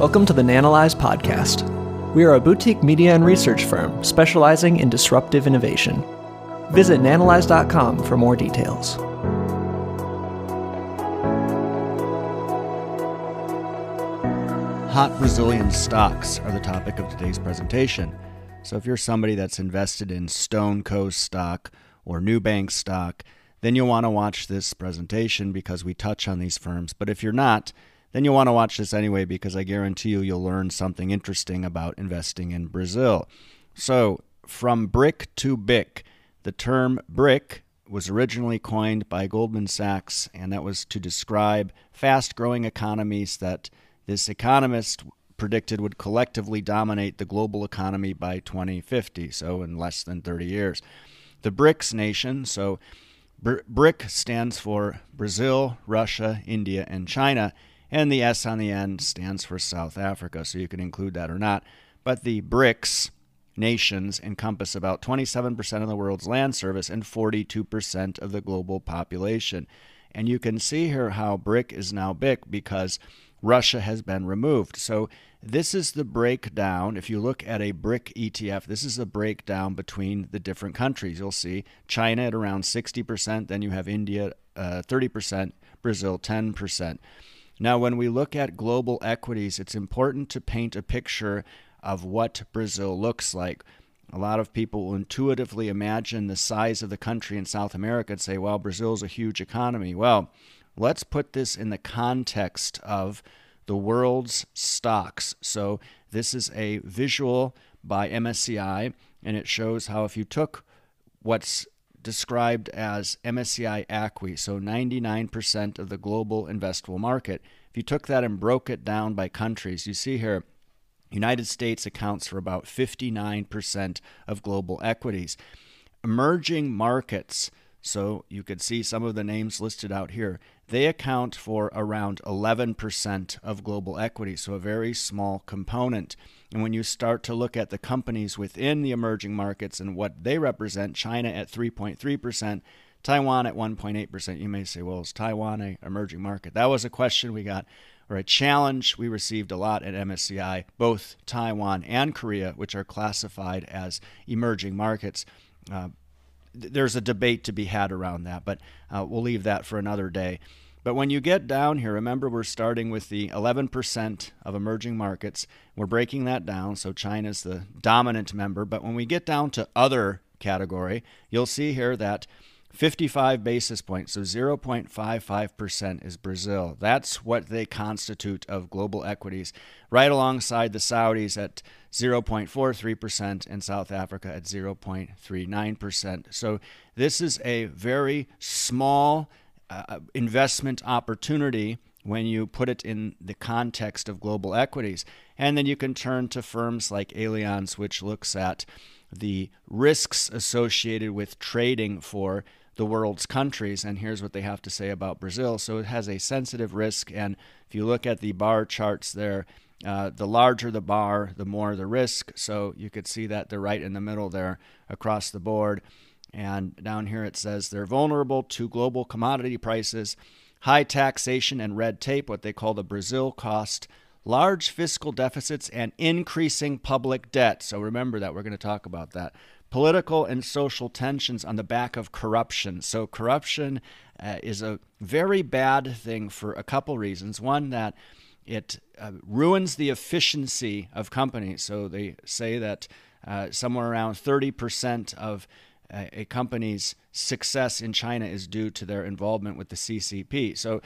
Welcome to the Nanalyze podcast. We are a boutique media and research firm specializing in disruptive innovation. Visit nanalyze.com for more details. Hot Brazilian stocks are the topic of today's presentation. So, if you're somebody that's invested in StoneCo stock or Nubank stock, then you'll want to watch this presentation because we touch on these firms. But if you're not, then you'll want to watch this anyway because I guarantee you you'll learn something interesting about investing in Brazil. So, from brick to BIC, the term brick was originally coined by Goldman Sachs, and that was to describe fast growing economies that this economist predicted would collectively dominate the global economy by 2050, so in less than 30 years. The BRICS nation, so BRIC stands for Brazil, Russia, India, and China, and the S on the end stands for South Africa, so you can include that or not. But the BRICS nations encompass about 27% of the world's land service and 42% of the global population. And you can see here how BRIC is now BIC because Russia has been removed. So this is the breakdown. If you look at a BRIC ETF, this is a breakdown between the different countries. You'll see China at around 60%, then you have India uh, 30%, Brazil 10%. Now, when we look at global equities, it's important to paint a picture of what Brazil looks like. A lot of people will intuitively imagine the size of the country in South America and say, well, Brazil's a huge economy. Well, let's put this in the context of the world's stocks. So, this is a visual by MSCI, and it shows how if you took what's described as MSCI ACWI, so 99% of the global investable market, if you took that and broke it down by countries, you see here United States accounts for about 59% of global equities. Emerging markets, so you could see some of the names listed out here, they account for around 11% of global equity, so a very small component. And when you start to look at the companies within the emerging markets and what they represent, China at 3.3%, Taiwan at 1.8%, you may say, well, is Taiwan a emerging market? That was a question we got or a challenge we received a lot at MSCI, both Taiwan and Korea, which are classified as emerging markets. Uh, there's a debate to be had around that, but uh, we'll leave that for another day. But when you get down here, remember we're starting with the 11% of emerging markets. We're breaking that down, so China's the dominant member. But when we get down to other category, you'll see here that 55 basis points, so 0.55% is Brazil. That's what they constitute of global equities, right alongside the Saudis at 0.43% and South Africa at 0.39%. So this is a very small uh, investment opportunity when you put it in the context of global equities. And then you can turn to firms like Allianz, which looks at the risks associated with trading for the world's countries. And here's what they have to say about Brazil. So it has a sensitive risk. And if you look at the bar charts there, uh, the larger the bar, the more the risk. So you could see that they're right in the middle there across the board. And down here it says they're vulnerable to global commodity prices, high taxation and red tape, what they call the Brazil cost, large fiscal deficits, and increasing public debt. So remember that. We're going to talk about that political and social tensions on the back of corruption. So, corruption uh, is a very bad thing for a couple reasons. One, that it uh, ruins the efficiency of companies. So, they say that uh, somewhere around 30% of a company's success in China is due to their involvement with the CCP. So,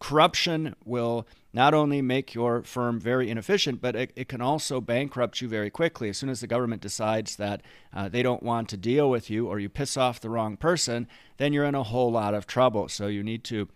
corruption will not only make your firm very inefficient, but it, it, can also bankrupt you very quickly. As soon as the government decides that uh, they don't want to deal with you or you piss off the wrong person, then you're in a whole lot of trouble. So you need to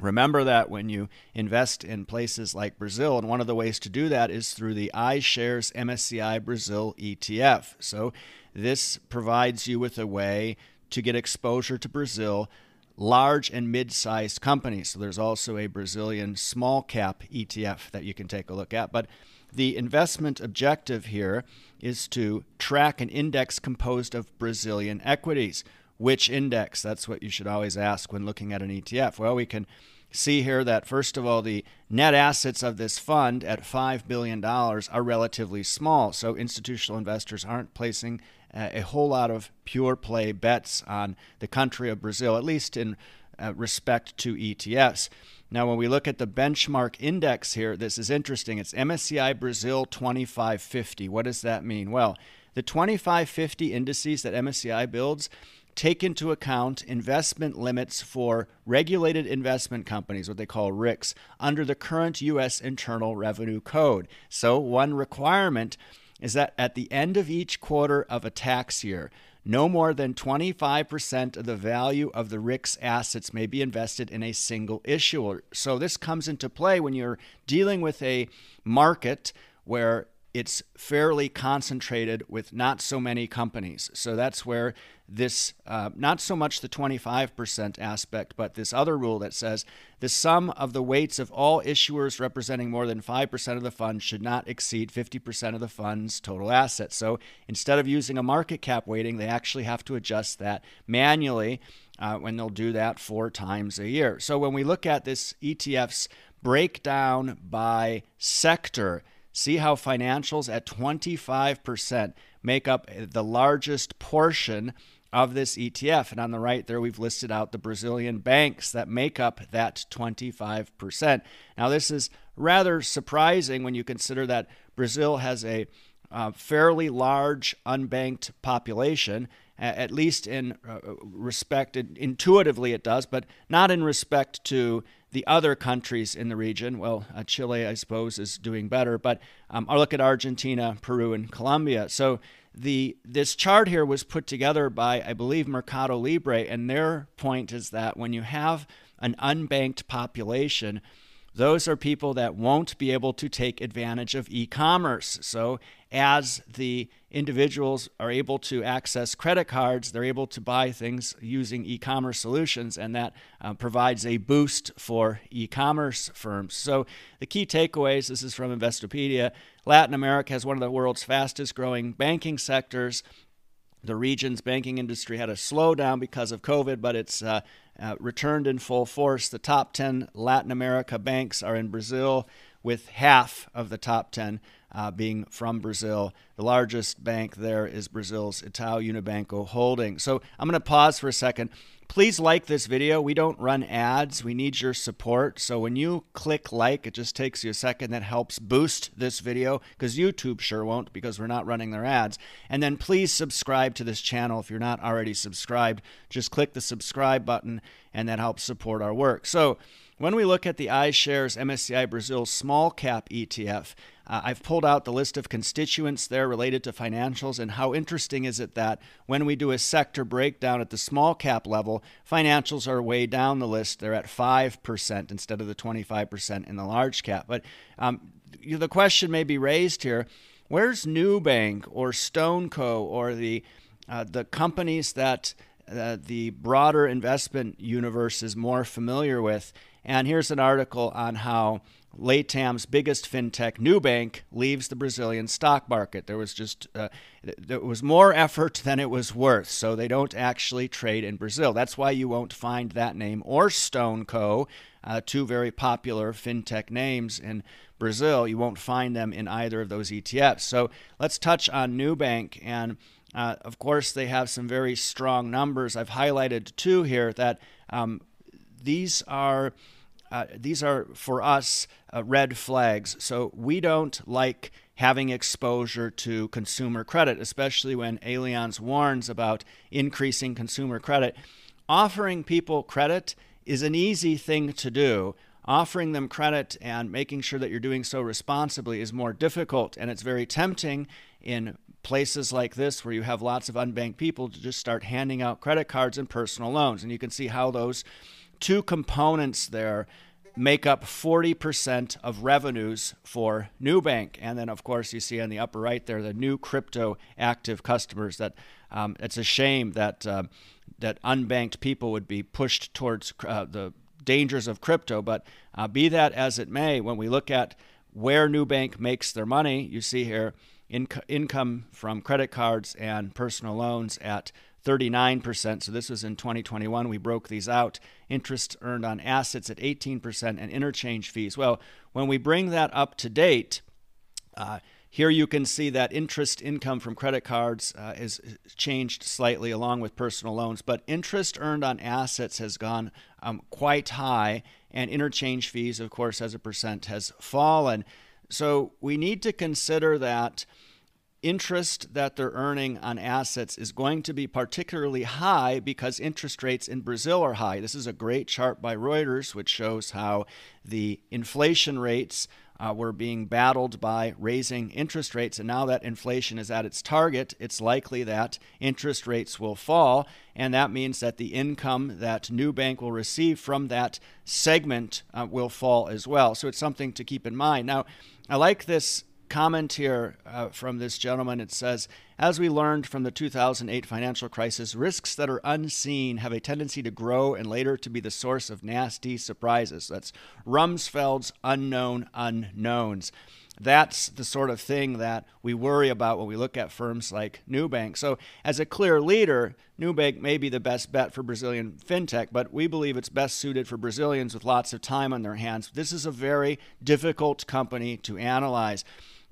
Remember that when you invest in places like Brazil, and one of the ways to do that is through the iShares MSCI Brazil ETF. So, this provides you with a way to get exposure to Brazil large and mid-sized companies. So there's also a Brazilian small cap ETF that you can take a look at. But the investment objective here is to track an index composed of Brazilian equities. Which index? That's what you should always ask when looking at an ETF. Well, we can see here that, first of all, the net assets of this fund at $5 billion are relatively small. So institutional investors aren't placing a whole lot of pure play bets on the country of Brazil, at least in uh, respect to ETFs. Now, when we look at the benchmark index here, this is interesting. It's MSCI Brazil 2550. What does that mean? Well, the 2550 indices that MSCI builds take into account investment limits for regulated investment companies, what they call RICs, under the current U.S. Internal Revenue Code. So, one requirement is that at the end of each quarter of a tax year, no more than 25% of the value of the RIC's assets may be invested in a single issuer. So, this comes into play when you're dealing with a market where it's fairly concentrated with not so many companies. So that's where this, uh, not so much the 25% aspect, but this other rule that says the sum of the weights of all issuers representing more than 5% of the fund should not exceed 50% of the fund's total assets. So instead of using a market cap weighting, they actually have to adjust that manually uh, when they'll do that four times a year. So when we look at this ETF's breakdown by sector, See how financials at 25% make up the largest portion of this ETF. And on the right there, we've listed out the Brazilian banks that make up that 25%. Now, this is rather surprising when you consider that Brazil has a uh, fairly large unbanked population, at least in uh, respect, intuitively it does, but not in respect to the other countries in the region. Well, uh, Chile, I suppose, is doing better, but um, I'll look at Argentina, Peru, and Colombia. So the this chart here was put together by, I believe, Mercado Libre, and their point is that when you have an unbanked population, those are people that won't be able to take advantage of e commerce. So, as the individuals are able to access credit cards, they're able to buy things using e commerce solutions, and that uh, provides a boost for e commerce firms. So, the key takeaways this is from Investopedia Latin America has one of the world's fastest growing banking sectors. The region's banking industry had a slowdown because of COVID, but it's uh, uh, returned in full force. The top 10 Latin America banks are in Brazil, with half of the top 10 uh, being from Brazil. The largest bank there is Brazil's Itaú Unibanco Holding. So I'm going to pause for a second. Please like this video. We don't run ads. We need your support. So when you click like, it just takes you a second. That helps boost this video because YouTube sure won't because we're not running their ads. And then please subscribe to this channel if you're not already subscribed. Just click the subscribe button and that helps support our work. So when we look at the iShares MSCI Brazil Small Cap ETF, uh, I've pulled out the list of constituents there related to financials, and how interesting is it that when we do a sector breakdown at the small cap level, financials are way down the list. They're at 5% instead of the 25% in the large cap. But um, the question may be raised here where's Nubank or StoneCo or the, uh, the companies that uh, the broader investment universe is more familiar with? And here's an article on how Latam's biggest fintech, Nubank, leaves the Brazilian stock market. There was just uh, there was more effort than it was worth, so they don't actually trade in Brazil. That's why you won't find that name or StoneCo, uh, two very popular fintech names in Brazil. You won't find them in either of those ETFs. So let's touch on Nubank and. Uh, of course, they have some very strong numbers. I've highlighted two here that um, these are uh, these are for us uh, red flags. So we don't like having exposure to consumer credit, especially when Allianz warns about increasing consumer credit. Offering people credit is an easy thing to do. Offering them credit and making sure that you're doing so responsibly is more difficult, and it's very tempting in places like this where you have lots of unbanked people to just start handing out credit cards and personal loans. And you can see how those two components there make up 40% of revenues for Nubank. And then, of course, you see on the upper right there the new crypto active customers. That um, it's a shame that uh, that unbanked people would be pushed towards uh, the dangers of crypto. But uh, be that as it may, when we look at where Nubank makes their money, you see here income from credit cards and personal loans at 39%. So this was in 2021. We broke these out. Interest earned on assets at 18% and interchange fees. Well, when we bring that up to date, uh, here you can see that interest income from credit cards uh, changed slightly along with personal loans, but interest earned on assets has gone um, quite high, and interchange fees, of course, as a percent has fallen. So we need to consider that interest that they're earning on assets is going to be particularly high because interest rates in Brazil are high. This is a great chart by Reuters, which shows how the inflation rates uh, were being battled by raising interest rates. And now that inflation is at its target, it's likely that interest rates will fall. And that means that the income that Nubank will receive from that segment uh, will fall as well. So it's something to keep in mind. Now, I like this comment here uh, from this gentleman. It says, as we learned from the 2008 financial crisis, risks that are unseen have a tendency to grow and later to be the source of nasty surprises. That's Rumsfeld's unknown unknowns. That's the sort of thing that we worry about when we look at firms like Nubank. So, as a clear leader, Nubank may be the best bet for Brazilian fintech, but we believe it's best suited for Brazilians with lots of time on their hands. This is a very difficult company to analyze.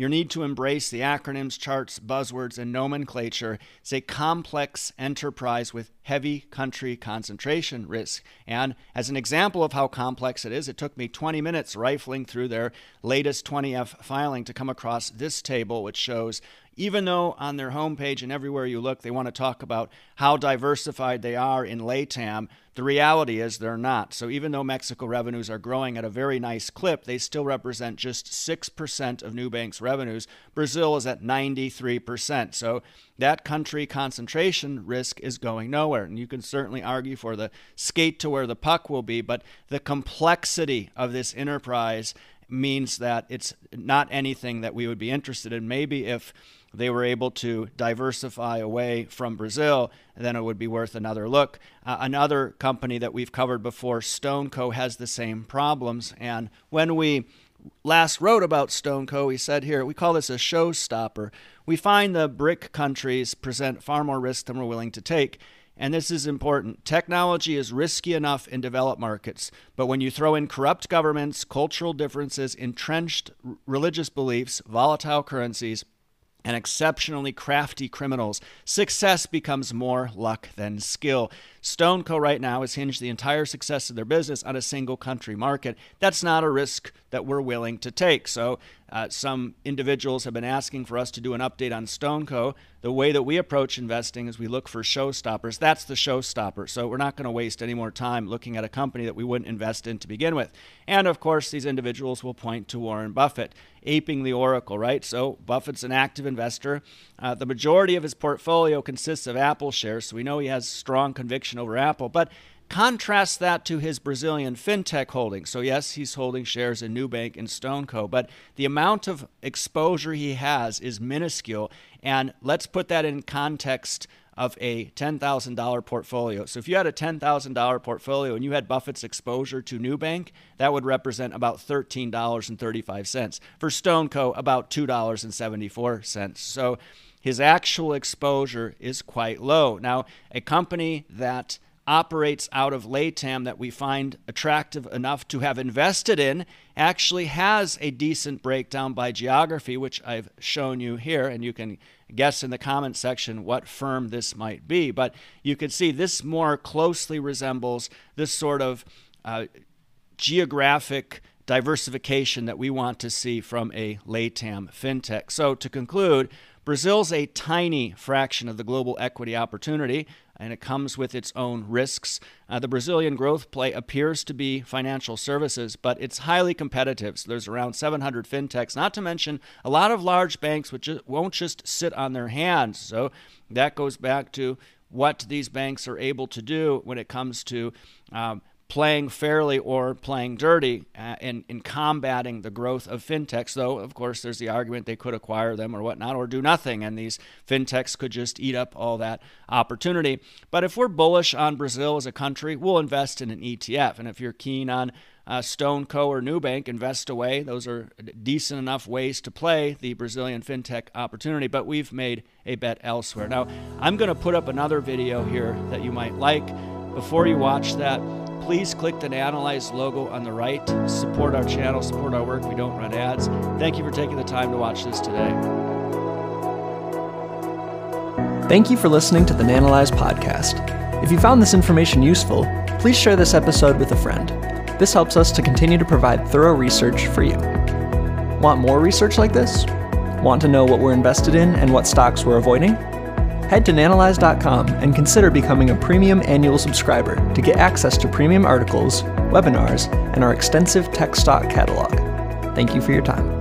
You need to embrace the acronyms, charts, buzzwords, and nomenclature. It's a complex enterprise with heavy country concentration risk. And as an example of how complex it is, it took me 20 minutes rifling through their latest 20F filing to come across this table, which shows even though on their homepage and everywhere you look, they want to talk about how diversified they are in LATAM, the reality is they're not. So even though Mexico revenues are growing at a very nice clip, they still represent just 6% of Nubank's revenues. Brazil is at 93%. So that country concentration risk is going nowhere. And you can certainly argue for the skate to where the puck will be, but the complexity of this enterprise means that it's not anything that we would be interested in. Maybe if they were able to diversify away from Brazil, then it would be worth another look. Uh, another company that we've covered before, StoneCo, has the same problems. And when we last wrote about StoneCo, we said here, we call this a showstopper. We find the BRIC countries present far more risk than we're willing to take. And this is important. Technology is risky enough in developed markets, but when you throw in corrupt governments, cultural differences, entrenched religious beliefs, volatile currencies, and exceptionally crafty criminals, success becomes more luck than skill. StoneCo right now has hinged the entire success of their business on a single country market. That's not a risk that we're willing to take. So, uh, some individuals have been asking for us to do an update on StoneCo. The way that we approach investing is we look for showstoppers. That's the showstopper. So, we're not going to waste any more time looking at a company that we wouldn't invest in to begin with. And of course, these individuals will point to Warren Buffett, aping the oracle, right? So, Buffett's an active investor. Uh, the majority of his portfolio consists of Apple shares, so we know he has strong conviction over Apple. But contrast that to his Brazilian fintech holdings. So, yes, he's holding shares in Nubank and StoneCo, but the amount of exposure he has is minuscule. And let's put that in context of a $10,000 portfolio. So if you had a $10,000 portfolio and you had Buffett's exposure to Nubank, that would represent about $13.35. For StoneCo, about $2.74. So his actual exposure is quite low. Now, a company that operates out of LATAM that we find attractive enough to have invested in actually has a decent breakdown by geography, which I've shown you here, and you can guess in the comment section what firm this might be. But you can see this more closely resembles this sort of uh, geographic diversification that we want to see from a LATAM fintech. So to conclude, Brazil's a tiny fraction of the global equity opportunity, and it comes with its own risks. Uh, the Brazilian growth play appears to be financial services, but it's highly competitive. So there's around 700 fintechs, not to mention a lot of large banks which won't just sit on their hands. So that goes back to what these banks are able to do when it comes to um, playing fairly or playing dirty uh, in, in combating the growth of fintechs. Though, of course, there's the argument they could acquire them or whatnot or do nothing, and these fintechs could just eat up all that opportunity. But if we're bullish on Brazil as a country, we'll invest in an ETF. And if you're keen on uh, StoneCo or Nubank, invest away. Those are decent enough ways to play the Brazilian fintech opportunity, but we've made a bet elsewhere. Now, I'm going to put up another video here that you might like. Before you watch that, please click the Nanalyze logo on the right. Support our channel, support our work. We don't run ads. Thank you for taking the time to watch this today. Thank you for listening to the Nanalyze podcast. If you found this information useful, please share this episode with a friend. This helps us to continue to provide thorough research for you. Want more research like this? Want to know what we're invested in and what stocks we're avoiding? Head to nanalyze.com and consider becoming a premium annual subscriber to get access to premium articles, webinars, and our extensive tech stock catalog. Thank you for your time.